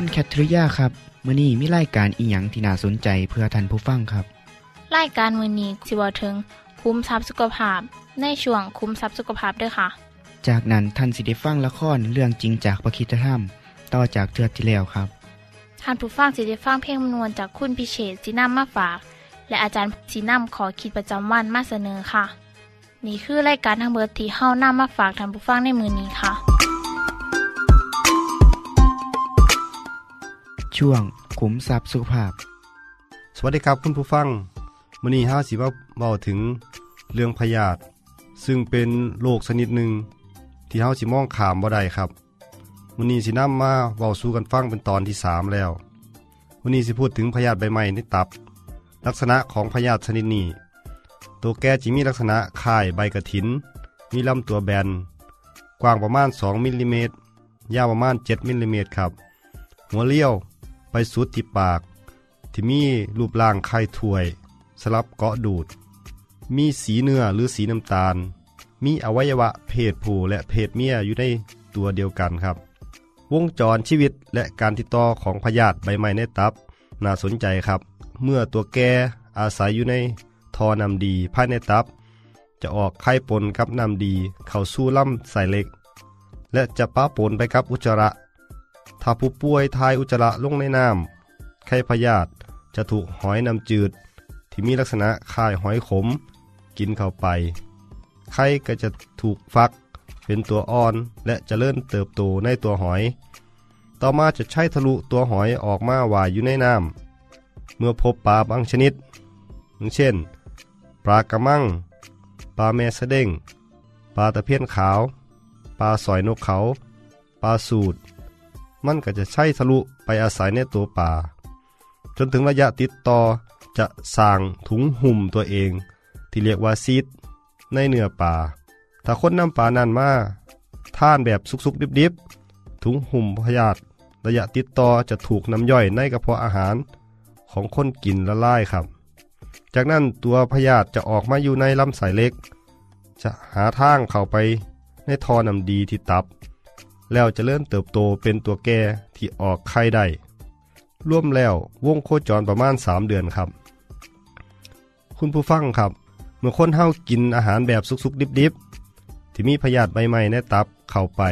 คุณแคทริยาครับมื้อนี้มีรายการอีหยังที่น่าสนใจเพื่อท่านผู้ฟังครับรายการมือนี้สิเวาถึง คุ้มทรัพย์สุขภาพ ในช่วงคุ้มทรัพย์สุขภาพด้วยค่ะ จากนั้นท่านสิได้ฟังละครเรื่องจริงจากประคีตธรรม ต่อจากเทือกที่แล้วครับท่านผู้ฟังสิได้ฟังเพลงมนวนจากคุณพิเชษสีน้ำมาฝาก และอาจารย์สีน้ำขอขีดประจำวันมาเสนอค่ะ นี่คือรายการทางเบอร์ที่เฮ้าน้ำมาฝากท่านผู้ฟังในมือนี้ค่ะ ช่วงขุมทรัพย์สุขภาพ สวัสดีครับคุณผู้ฟังมื้อนี้เฮาสิมาเว้าถึงเรื่องพยาธิซึ่งเป็นโรคชนิดหนึ่งที่เฮาสิมองขามบ่ได้ครับมื้อนี้สินำมาเว้าสู่กันฟังเป็นตอนที่ 3 แล้วมื้อนี้สิพูดถึงพยาธิใบไม้ในตับ ลักษณะของพยาธิชนิดนี้ ตัวแกจิมีลักษณะคล้ายใบกระถิน มีลำตัวแบน กว้างประมาณ 2 มิลลิเมตรยาวประมาณ 7 มิลลิเมตรครับ หัวเลี้ยว ไปสุดที่ปาก ที่มีรูปร่างไข่ถวย สลับเกาะดูด มีสีเนื้อหรือสีน้ำตาล มีอวัยวะเพศผู้และเพศเมียอยู่ในตัวเดียวกันครับ วงจรชีวิตและการติดต่อของพยาธิใบไม้ในตับ น่าสนใจครับ เมื่อตัวแกอาศัยอยู่ในท่อนำดีภายในตับ จะออกไข่ปนกับนำดี เข้าสู่ลำไส้เล็ก และจะป้าปนไปกับอุจจาระ ถ้าผู้ป่วยทายอุจจาระลงในน้ำไข้พยาธิจะถูกหอยน้ำจืด ที่มีลักษณะคล้ายหอยขม กินเข้าไป ไข่ก็จะถูกฟัก เป็นตัวอ่อนและจะเริ่มเติบโตในตัวหอย ต่อมาจะใช้ทะลุตัวหอยออกมาว่ายอยู่ในน้ำเมื่อพบปลาบางชนิด เช่น ปลากระมัง ปลาแมสเด้งปลาตะเพียนขาว ปลาสอยนกเขา ปลาสูด มันก็จะใช้ทะลุไปอาศัยในตัวป่า จนถึงระยะติดต่อจะสร้างถุงหุ่มตัวเอง ที่เรียกว่าซีดในเนื้อป่า ถ้าคนนำป่านั้นมาท่านแบบสุกๆดิบๆ ถุงหุ่มพยาธิระยะติดต่อจะถูกน้ำย่อยในกระเพาะอาหารของคนกินละลายครับ จากนั้นตัวพยาธิจะออกมาอยู่ในลำไส้เล็ก จะหาทางเข้าไปในท่อนำดีที่ตับ แล้วจะเริ่มเติบโตเป็นตัวแก่ที่ออกไข่ได้ร่วมแล้ววงโคจรประมาณ 3 เดือนครับ คุณผู้ฟังครับ เมื่อคนเฮากินอาหารแบบสุกๆ ดิบๆ ที่มีพยาธิใบไม้ในตับเข้าไป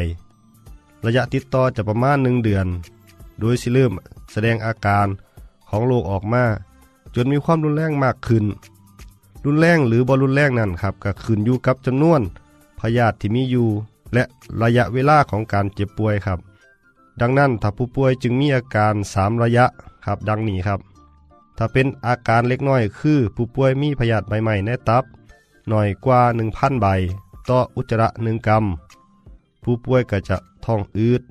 ระยะติดต่อจะประมาณหนึ่งเดือน โดยสิเริ่มแสดงอาการของโรคออกมา จนมีความรุนแรงมากขึ้น รุนแรงหรือบรุนแรงนั่นครับก็ขึ้นอยู่กับจำนวนพยาธิที่มีอยู่ และระยะเวลาของการเจ็บป่วยครับ ดังนั้นถ้าผู้ป่วยจึงมีอาการ 3 ระยะครับดังนี้ครับ ถ้าเป็นอาการเล็กน้อยคือผู้ป่วยมีพยาธิใบไม้ในตับหน่อยกว่า 1,000 ใบ ต่ออุจจาระ1กรัมผู้ป่วยก็จะท้องอืด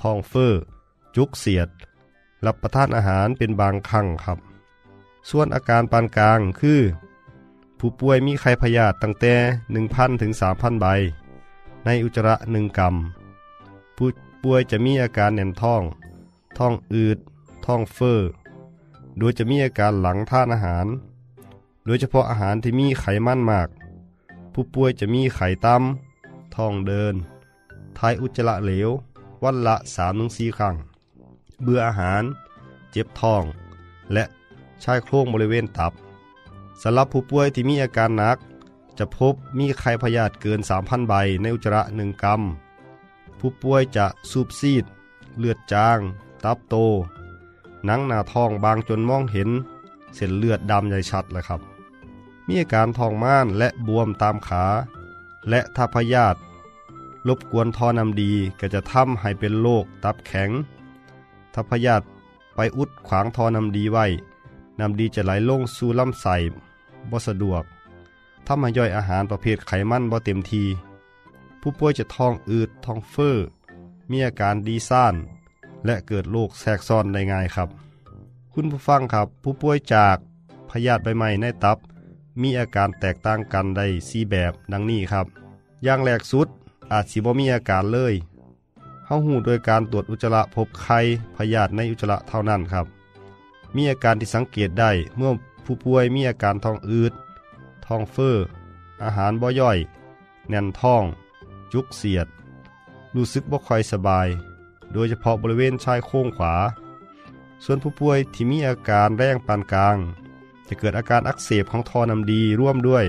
ท้องเฟ้อจุกเสียด รับประทานอาหารเป็นบางครั้งครับ ส่วนอาการปานกลางคือ ผู้ป่วยมีไข้พยาธิตั้งแต่ 1,000 ถึง 3,000 ใบ ในอุจจาระ1กรัมผู้ป่วยจะมีอาการแน่นท้อง ท้องอืด ท้องเฟ้อ โดยจะมีอาการหลังทานอาหาร โดยเฉพาะอาหารที่มีไขมันมาก ผู้ป่วยจะมีไข่ต่ำท้องเดินทายอุจจาระเหลว วันละ3-4ครั้ง เบื่ออาหาร เจ็บท้อง และชายโครงบริเวณตับสำหรับผู้ป่วยที่มีอาการหนัก จะพบมีไข้พยาธิเกิน 3,000 ใบในอุจจาระ1กรัม ผู้ป่วยจะสูบซีด เลือดจาง ตับโต หนังหน้าท้องบางจนมองเห็น เส้นเลือดดำใหญ่ชัดเลยครับ มีอาการท้องม่านและบวมตามขา และถ้าพยาธิรบกวนท่อนำดีก็จะทำให้เป็นโรคตับแข็ง ถ้าพยาธิไปอุดขวางท่อนำดีไว้นำดีจะไหลลงสู่ลำไส้บ่สะดวก ทำให้ย่อยอาหารประเภทไขมันบ่เต็มที ผู้ป่วยจะท้องอืดท้องเฟ้อมีอาการดีซ่าน และเกิดโรคแทรกซ้อนได้ง่ายครับ คุณผู้ฟังครับ ผู้ป่วยจากพยาธิใบไม้ในตับ มีอาการแตกต่างกันได้สีแบบดังนี้ครับ อย่างแรกสุดอาจสิบ่มีอาการเลยเฮาหูโดยการตรวจอุจจาระพบไข้พยาธิในอุจจาระเท่านั้นครับ มีอาการที่สังเกตได้เมื่อผู้ป่วยมีอาการท้องอืด ท้องเฟ้ออาหารบ่ย่อย แน่นท้อง จุกเสียด รู้สึกบ่ค่อยสบาย โดยเฉพาะบริเวณชายโครงขวา ส่วนผู้ป่วยที่มีอาการแรงปานกลาง จะเกิดอาการอักเสบของท่อนำดีร่วมด้วย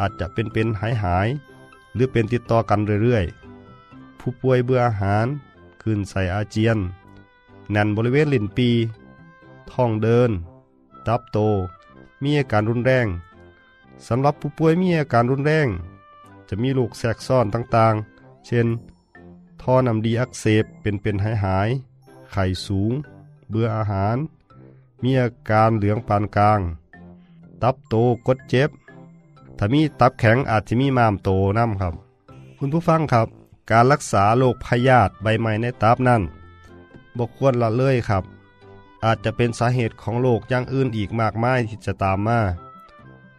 อาจจะเป็นเป็นหายหาย หรือเป็นติดต่อกันเรื่อยๆ ผู้ป่วยเบื่ออาหารคืนใส่อาเจียนแน่นบริเวณลิ้นปี ท้องเดิน ตับโต มีอาการรุนแรง สำหรับผู้ป่วยมีอาการรุนแรง จะมีโรคแทรกซ้อนต่างๆ เช่น ท่อนำดีอักเสบเป็นเป็นหายหายๆไข้สูง เบื่ออาหาร มีอาการเหลืองปานกลาง ตับโตกดเจ็บ ถ้ามีตับแข็งอาจจะมีม้ามโตน้ำครับ คุณผู้ฟังครับ การรักษาโรคพยาธิใบไม้ในตับนั้นบกควรละเลยครับ อาจจะเป็นสาเหตุของโรคอย่างอื่นอีกมากมายที่จะตามมา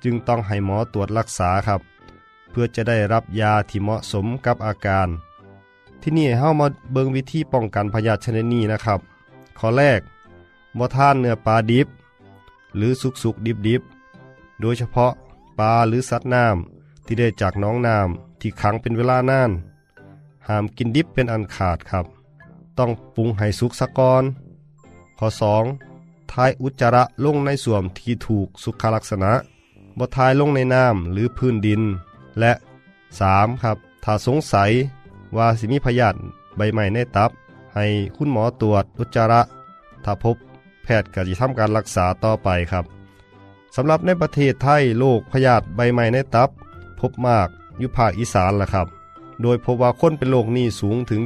จึงต้องให้หมอตรวจรักษาครับ เพื่อจะได้รับยาที่เหมาะสมกับอาการ ที่นี่เฮามาเบิงวิธีป้องกันพยาธิชนิดนี้นะครับ ข้อแรกบ่ทานเนื้อปลาดิบ หรือสุกสุกดิบดิบๆโดยเฉพาะปลาหรือสัตว์น้ำที่ได้จากน้องน้ำที่ขังเป็นเวลานานห้ามกินดิบเป็นอันขาดครับ ต้องปรุงให้สุกสะก่อนข้อ 2. ทายอุจจาระลงในส่วมที่ถูกสุขลักษณะ บ่ทายลงในน้ำหรือพื้นดิน และ 3. ครับ ถ้าสงสัยว่าสิมีพยาธิใบไม้ในตับ ให้คุณหมอตรวจอุจจาระ ถ้าพบแพทย์ก็จะทำการรักษาต่อไปครับสำหรับในประเทศไทยโรคพยาธิใบไม้ในตับ พบมากอยู่ภาคอีสานล่ะครับ โดยพบว่าคนเป็นโรคนี้สูงถึง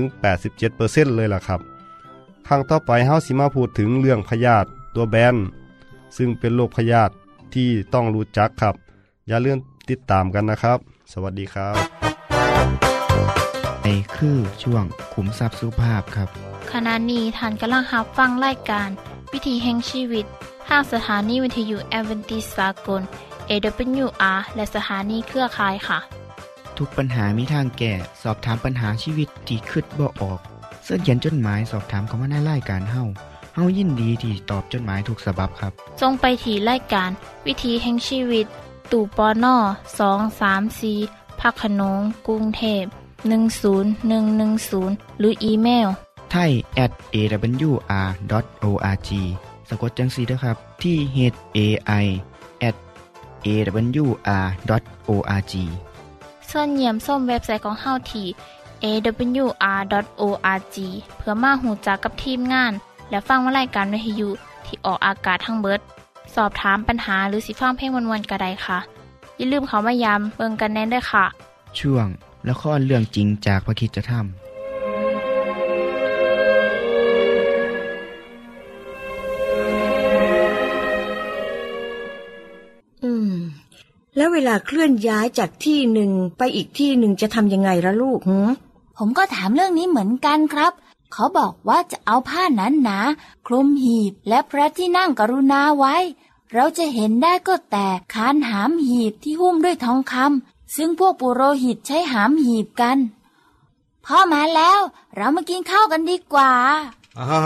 72-87%เลยล่ะครับครั้งต่อไปเฮาสิมาพูดถึงเรื่องพยาธิตัวแบนซึ่งเป็นโรคพยาธิ ที่ต้องรู้จักครับ อย่าลืมติดตามกันนะครับ สวัสดีครับในคือช่วงขุมทรัพย์สุภาพครับ ขณะนี้ท่านกำลังรับฟังรายการ วิถีแห่งชีวิตทางสถานีวิทยุแอเวนติสากล AWR และสถานีเครือข่ายค่ะ ทุกปัญหามีทางแก้สอบถามปัญหาชีวิตที่คิดบ่ออก เสื้อเขียนจดหมายสอบถามเขามาในรายการเฮา เฮายินดีที่ตอบจดหมายถูกสาบบครับ ทรงไปที่รายการ วิถีแห่งชีวิต ตู่ปอน่อสองสามสีพักขนงกรุงเทพ10110 หรืออีเมลไทย at awr.org สะกดจังสีนะครับ ที่ h a i at awr.org ส่วนเยี่ยมส้มเว็บไซต์ของเฮาที่ awr.org เพื่อมาหูจักกับทีมงาน และฟังวารายการวิทยุที่ออกอากาศทั้งเบิด สอบถามปัญหาหรือสิฟังเพลงวนๆกระไดค่ะ อย่าลืมเขามายามเบิงกันแน่นด้วยค่ะ ช่วงและข้อเรื่องจริงจากพระคิดจะทำอืมแล้วเวลาเคลื่อนย้ายจากที่หนึ่งไปอีกที่หนึ่งจะทำยังไงละลูกหืมผมก็ถามเรื่องนี้เหมือนกันครับ เขาบอกว่าจะเอาผ้าหนาหนาๆคลุมหีบและพระที่นั่งกรุณาไว้ เราจะเห็นได้ก็แต่คานหามหีบที่หุ้มด้วยทองคำซึ่งพวกปุโรหิตใช้หามหีบกันพ่อมาแล้ว เรามากินข้าวกันดีกว่าอ่า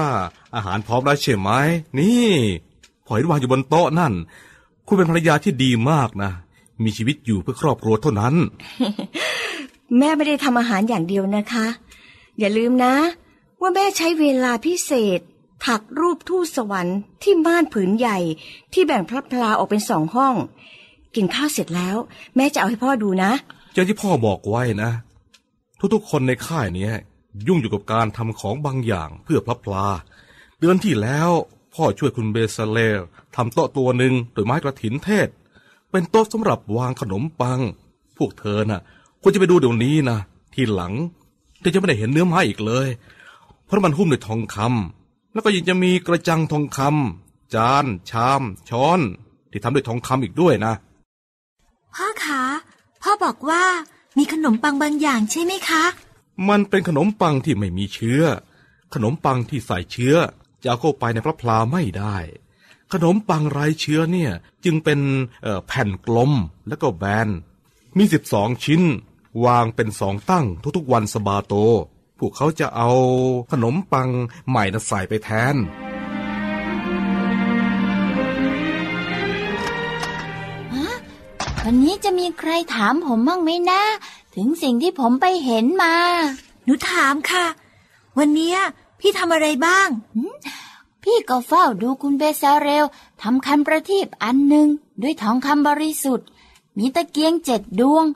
อาหารพร้อมแล้วใช่ไหมนี่หอยวางอยู่บนโต๊ะนั่น คุณเป็นภรรยาที่ดีมากนะ มีชีวิตอยู่เพื่อครอบครัวเท่านั้น แม่ไม่ได้ทำอาหารอย่างเดียวนะคะ อย่าลืมนะ ว่าแม่ใช้เวลาพิเศษ ถักรูปทูตสวรรค์ที่ม่านผืนใหญ่ที่แบ่งพระพลาออกเป็นสองห้อง กินข้าวเสร็จแล้ว แม่จะเอาให้พ่อดูนะอย่างที่พ่อบอกไว้นะ ทุกๆคนในค่ายนี้ยุ่งอยู่กับการทำของบางอย่างเพื่อพระพลา เดือนที่แล้วพ่อช่วยคุณเบซาเลลทำโต๊ะตัวหนึ่งโดยไม้กระถินเทศ เป็นโต๊ะสำหรับวางขนมปัง พวกเธอน่ะควรจะไปดูเดี๋ยวนี้นะ ทีหลังเธอจะไม่ได้เห็นเนื้อไม้อีกเลย เพราะมันหุ้มด้วยทองคำแล้วก็ยังจะมีกระจังทองคำจาน ชาม ช้อน ที่ทำด้วยทองคำอีกด้วยนะ พ่อคะพ่อบอกว่ามีขนมปังบางอย่างใช่ไหมคะ มันเป็นขนมปังที่ไม่มีเชื้อ ขนมปังที่ใส่เชื้อ จะเอาเข้าไปในพระพลาไม่ได้ ขนมปังไร้เชื้อเนี่ยจึงเป็นเอ่อแผ่นกลมแล้วก็แบน มีสิบสองชิ้น วางเป็นสองตั้งทุกๆวันสบาโต พวกเขาจะเอาขนมปังใหม่นะใส่ไปแทน วันนี้จะมีใครถามผมบ้างไหมนะ ถึงสิ่งที่ผมไปเห็นมา หนูถามค่ะ วันเนี้ยพี่ทำอะไรบ้าง พี่ก็เฝ้าดูคุณเบซาเรลทำคันประทีปอันหนึ่งด้วยทองคำบริสุทธิ์ มีตะเกียงเจ็ดดวง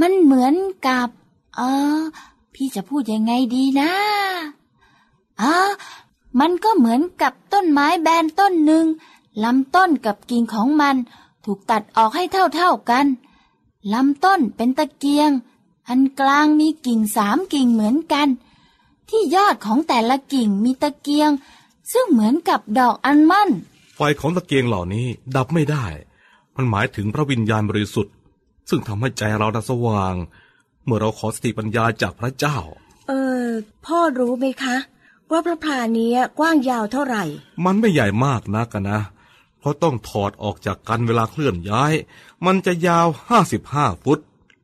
มันเหมือนกับ เออ พี่จะพูดยังไงดีนะอ่ามันก็เหมือนกับต้นไม้แบนต้นหนึ่งลำต้นกับกิ่งของมัน ถูกตัดออกให้เท่าๆกันลำต้นเป็นตะเกียง อันกลางมีกิ่งสามกิ่งเหมือนกัน ที่ยอดของแต่ละกิ่งมีตะเกียง ซึ่งเหมือนกับดอกอัลมอนไฟของตะเกียงเหล่านี้ดับไม่ได้ มันหมายถึงพระวิญญาณบริสุทธิ์ ซึ่งทำให้ใจเราดสว่าง มื่อเราขอสติปัญญาจากพระเจ้า เออ พ่อรู้ไหมคะ ว่าพระพลาเนี้ยกว้างยาวเท่าไหร่ มันไม่ใหญ่มากนักอะนะ เพราะต้องถอดออกจากกันเวลาเคลื่อนย้าย มันจะยาว55ฟุต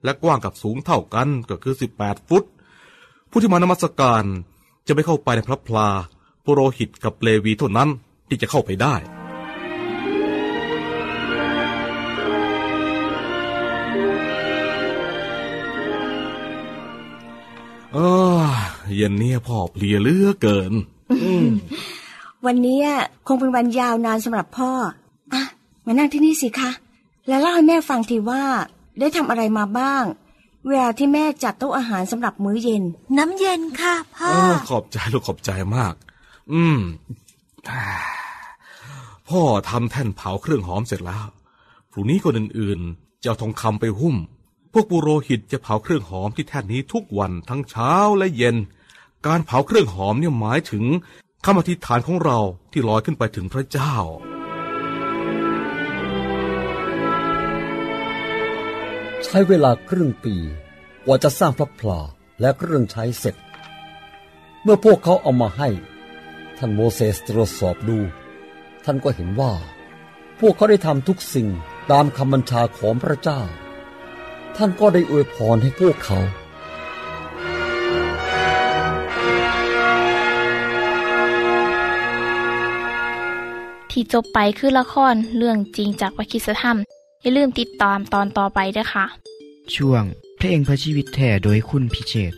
และกว้างกับสูงเท่ากันก็คือ18ฟุต ผู้ที่มานมัสการจะไม่เข้าไปในพระพลา ปุโรหิตกับเลวีเท่านั้นที่จะเข้าไปได้ เออเย็นเนี้พ่อเพลียเหลือเกิน วันเนี้ยคงเป็นวันยาวนานสำหรับพ่ออะมานั่งที่นี่สิคะ แล้วเล่าให้แม่ฟังทีว่า ได้ทำอะไรมาบ้าง เวลาที่แม่จัดโต๊ะอาหารสำหรับมื้อเย็น น้ำเย็นค่ะพ่อเออขอบใจลูกขอบใจมาก อืมอ่าพ่อทำแท่นเผาเครื่องหอมเสร็จแล้วพรุ่งนี้คนอื่นๆจะเอาทองคำไปหุ้ม พวกปุโรหิตจะเผาเครื่องหอมที่แท่นนี้ทุกวันทั้งเช้าและเย็น การเผาเครื่องหอมเนี่ยหมายถึงคำอธิษฐานของเราที่ลอยขึ้นไปถึงพระเจ้า ใช้เวลาครึ่งปี กว่าจะสร้างพระพลาและเครื่องใช้เสร็จ เมื่อพวกเขาเอามาให้ ท่านโมเสสตรวจสอบดู ท่านก็เห็นว่า พวกเขาได้ทำทุกสิ่งตามคำบัญชาของพระเจ้า ท่านก็ได้อวยพรให้พวกเขา ที่จบไปคือละครเรื่องจริงจากวิคิสธรรม อย่าลืมติดตามตอนต่อไปด้วยค่ะ ช่วงเพลงพระชีวิตแท่โดยคุณพิเชษ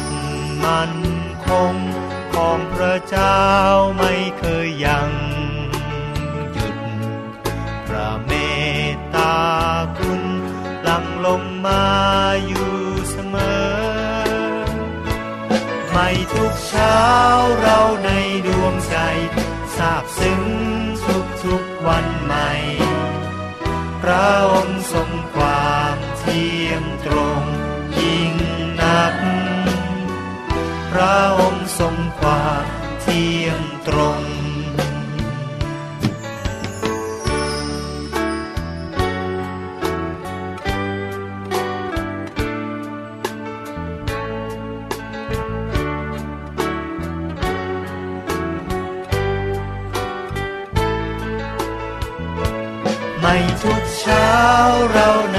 กมันคงของพระเจ้าไม่เคยยังหยุด พระเมตตาคุณหลั่งลงมาอยู่เสมอ ไม่ทุกเช้าเราใน ไม่ทุกเช้าเราใน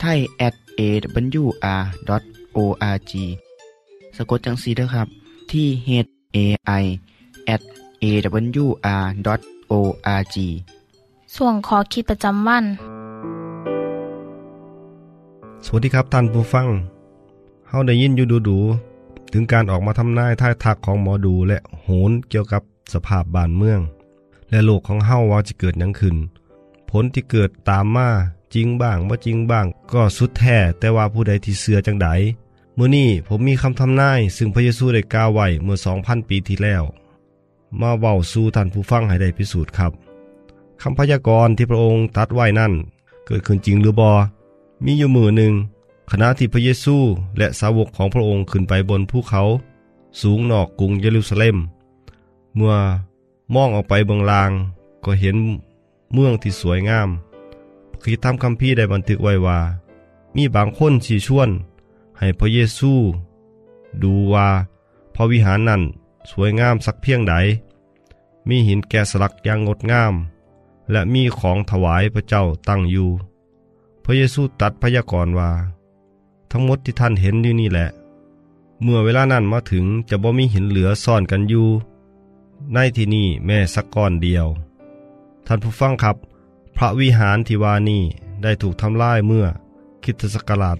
ไทย at awr.org สะกดจังสีนะครับ ที่ h a i at awr.org ส่วนขอคิดประจำวัน สวัสดีครับท่านผู้ฟังเฮาได้ยินอยู่ดูดูๆถึงการออกมาทำนายท่ายทักของหมอดูและโหนเกี่ยวกับสภาพบ้านเมือง และโลกของเฮาว่าจะเกิดหยังขึ้น ผลที่เกิดตามมา จริงบ้างบ่จริงบ้าง ก็สุดแท้แต่ว่าผู้ใดที่เสือจังไดมื้อนี้ผมมีคำทำนายซึ่งพระเยซูได้กล่าวไว้เมื่อ2,000ปีที่แล้ว มาเว้าสู่ท่านผู้ฟังให้ได้พิสูจน์ครับคำพยากรณ์ที่พระองค์ตรัดไว้นั่น เกิดขึ้นจริงหรือบอมีอยู่มือหนึ่งขณะที่พระเยซูและสาวกของพระองค์ขึ้นไปบนภูเขา สูงนอกกรุงเยรูซาเล็ม เมื่อมองออกไปเบื้องลาง ก็เห็นเมืองที่สวยงาม คิดทำคำพี่ได้บันทึกไว้ว่า มีบางคนชี้ชวน ให้พระเยซู ดูว่าพระวิหารนั้นสวยงามสักเพียงใด มีหินแกะสลักอย่างงดงาม และมีของถวายพระเจ้าตั้งอยู่ พระเยซูตัดพยากรณ์ว่า ทั้งหมดที่ท่านเห็นอยู่นี่แหละ เมื่อเวลานั้นมาถึงจะบ่มีหินเหลือซ่อนกันอยู่ ในที่นี่แม่สักก้อนเดียว ท่านผู้ฟังครับ พระวิหารที่วานีได้ถูกทำลายเมื่อคริดศักราช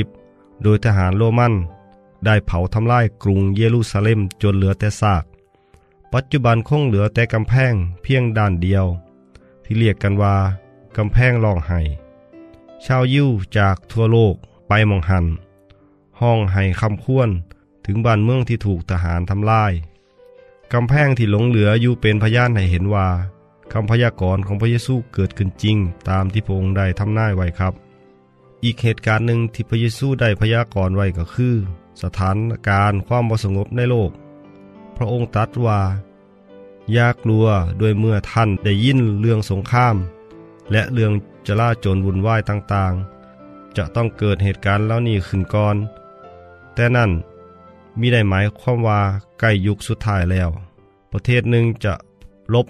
70 โดยทหารโรมันได้เผาทำลายกรุงเยรูซาเล็มจนเหลือแต่ซาก ปัจจุบันคงเหลือแต่กำแพงเพียงด้านเดียว ที่เรียกกันว่ากำแพงรองไห้ชาวยิวจากทั่วโลกไปมองหัน ห้องไห้คำควรถึงบ้านเมืองที่ถูกทหารทำลาย กำแพงที่หลงเหลืออยู่เป็นพยานให้เห็นว่า คำพยากรณ์ของพระเยซูเกิดขึ้นจริง ตามที่พระองค์ได้ทำนายไว้ครับ อีกเหตุการณ์หนึ่งที่พระเยซูได้พยากรณ์ไว้ก็คือ สถานการณ์ความบสงบในโลก พระองค์ตรัสว่าอย่ากลัวด้วยเมื่อท่านได้ยินเรื่องสงคราม และเรื่องจลาจลวุ่นวายต่างๆ จะต้องเกิดเหตุการณ์แล้วนี้ขึ้นก่อน แต่นั่นมิได้หมายความว่าใกล้ยุคสุดท้ายแล้ว ประเทศหนึ่งจะลบ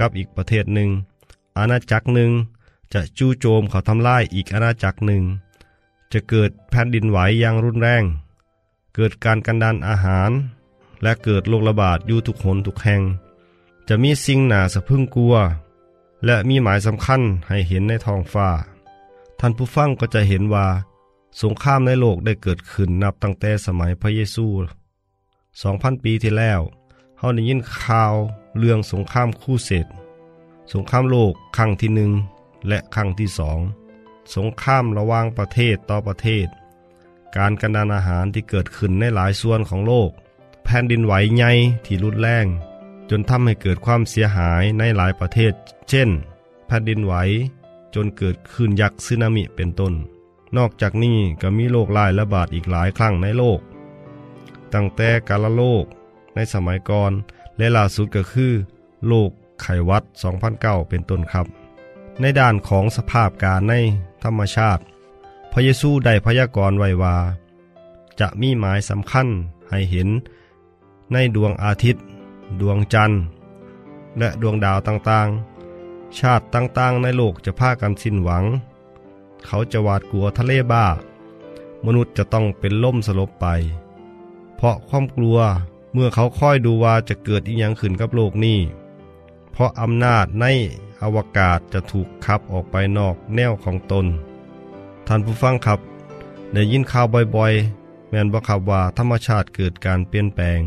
กับอีกประเทศหนึ่ง อาณาจักรหนึ่ง จะจู่โจมเขาทำลายอีกอาณาจักรหนึ่ง จะเกิดแผ่นดินไหวอย่างรุนแรง เกิดการกันดานอาหาร และเกิดโรคระบาดอยู่ทุกหนทุกแห่ง จะมีสิ่งหนาสะพึ่งกลัว และมีหมายสำคัญให้เห็นในท้องฟ้า ท่านผู้ฟังก็จะเห็นว่า สงครามในโลกได้เกิดขึ้นนับตั้งแต่สมัยพระเยซูสองพันปีที่แล้วเฮาได้ยินข่าว เรื่องสงครามคู่เสดสงครามโลกครั้งที่หนึ่งและครั้งที่สอง สงครามระหว่างประเทศต่อประเทศ การกันดานอาหารที่เกิดขึ้นในหลายส่วนของโลก แผ่นดินไหวใหญ่ที่รุนแรง จนทำให้เกิดความเสียหายในหลายประเทศ เช่น แผ่นดินไหวจนเกิดคลื่นยักษ์สึนามิเป็นต้น นอกจากนี้ก็มีโรคลายระบาดอีกหลายครั้งในโลก ตั้งแต่กาลโลกในสมัยก่อน และล่าสุดก็คือโรคไขวัด 2009 เป็นต้นครับ ในด้านของสภาพการในธรรมชาติ พระเยซูได้พยากรณ์ไว้ว่า จะมีหมายสำคัญให้เห็นในดวงอาทิตย์ ดวงจันทร์ และดวงดาวต่างๆ ชาติต่างๆ ในโลกจะพากันสิ้นหวัง เขาจะหวาดกลัวทะเลบ้า มนุษย์จะต้องเป็นล่มสลบไป เพราะความกลัว เมื่อเขาค่อยดูว่าจะเกิดอีหยังขึ้นกับโลกนี้ เพราะอำนาจในอวกาศจะถูกขับออกไปนอกแนวของตน ท่านผู้ฟังครับ ได้ยินข่าวบ่อยๆ แม่นบ่ครับว่าธรรมชาติเกิดการเปลี่ยนแปลง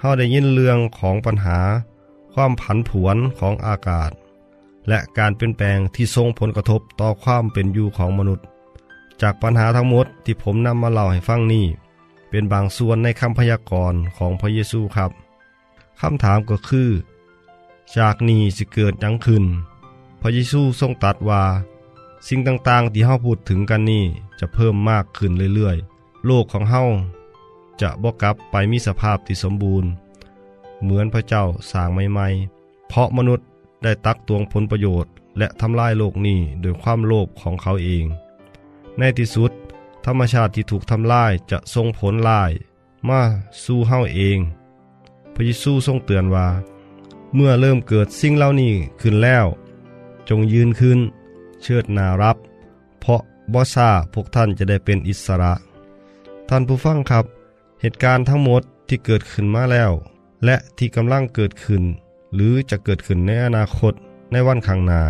เฮาได้ยินเรื่องของปัญหา ความผันผวนของอากาศ และการเปลี่ยนแปลงที่ส่งผลกระทบต่อความเป็นอยู่ของมนุษย์ จากปัญหาทั้งหมดที่ผมนำมาเล่าให้ฟังนี้ เป็นบางส่วนในคำพยากรณ์ของพระเยซูครับคำถามก็คือจากนี้สิเกิดยังขึ้น พระเยซูทรงตัดว่า สิ่งต่างๆที่เฮาพูดถึงกันนี้จะเพิ่มมากขึ้นเรื่อยๆ โลกของเฮาจะบกกลับไปมีสภาพที่สมบูรณ์ เหมือนพระเจ้าสร้างใหม่ๆ เพราะมนุษย์ได้ตักตวงผลประโยชน์ และทำลายโลกนี้โดยความโลภของเขาเอง ในที่สุด ธรรมชาติที่ถูกทำลายจะส่งผลลาย มาสู่เฮาเอง พระเยซูทรงเตือนว่า เมื่อเริ่มเกิดสิ่งเหล่านี้ขึ้นแล้ว จงยืนขึ้น เชิดนารับ เพราะบ่ซาพวกท่านจะได้เป็นอิสระ ท่านผู้ฟังครับ เหตุการณ์ทั้งหมดที่เกิดขึ้นมาแล้ว และที่กำลังเกิดขึ้น หรือจะเกิดขึ้นในอนาคตในวันข้างหน้า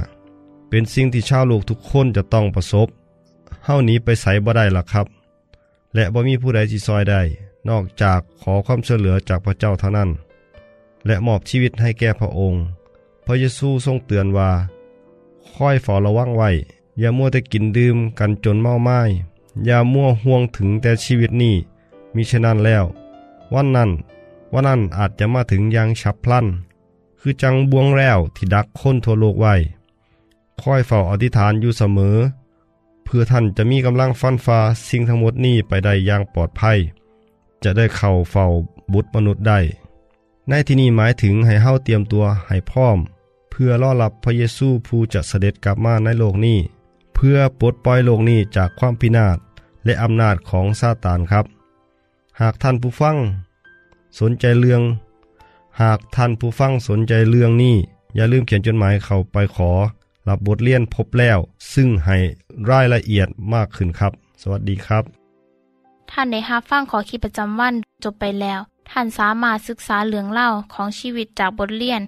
เป็นสิ่งที่ชาวโลกทุกคนจะต้องประสบ เฮ้าหนีไปใสบ่ได้ล่ะครับ และบ่มีผู้ใดที่ซอยได้ นอกจากขอความช่วยเหลือจากพระเจ้าเท่านั้น และมอบชีวิตให้แก่พระองค์ พระเยซูทรงเตือนว่า ค่อยฝ่อระวังไว้ อย่ามัวแต่กินดื่มกันจนเมาไม้อย่ามัวห่วงถึงแต่ชีวิตนี้ มิฉะนั้นแล้ว วันนั้น วันนั้นอาจจะมาถึงอย่างฉับพลัน คือจังบวงแล้วที่ดักคนทั่วโลกไว้ค่อยเฝ้าอธิษฐานอยู่เสมอ เพื่อท่านจะมีกำลังฟันฟ้าสิ่งทั้งหมดนี้ไปได้อย่างปลอดภัย จะได้เข้าเฝ้าบุตรมนุษย์ได้ ในที่นี้หมายถึงให้เฮาเตรียมตัวให้พร้อม เพื่อรอรับพระเยซูผู้จะเสด็จกลับมาในโลกนี้ เพื่อปลดปล่อยโลกนี้จากความพินาศและอำนาจของซาตานครับ หากท่านผู้ฟัง สนใจเรื่อง หากท่านผู้ฟังสนใจเรื่องนี้ อย่าลืมเขียนจดหมายเข้าไปขอ รับบทเรียนพบแล้ว ซึ่งให้รายละเอียดมากขึ้นครับ สวัสดีครับ ท่านได้รับฟังขอคิดประจำวันจบไปแล้ว ท่านสามารถศึกษาเรื่องเล่าของชีวิตจากบทเรียน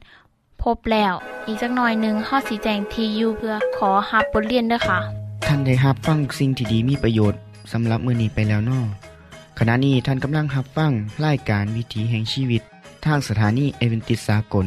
พบแล้ว อีกสักหน่อยหนึ่งข้อสีแจงทียูเพื่อขอฮับบทเรียนด้วยค่ะ ท่านได้รับฟังสิ่งที่ดีมีประโยชน์สำหรับมือนี้ไปแล้วนอขณะนี้ท่านกำลังรับฟังรายการวิถีแห่งชีวิต ทางสถานีเอเวนติสากล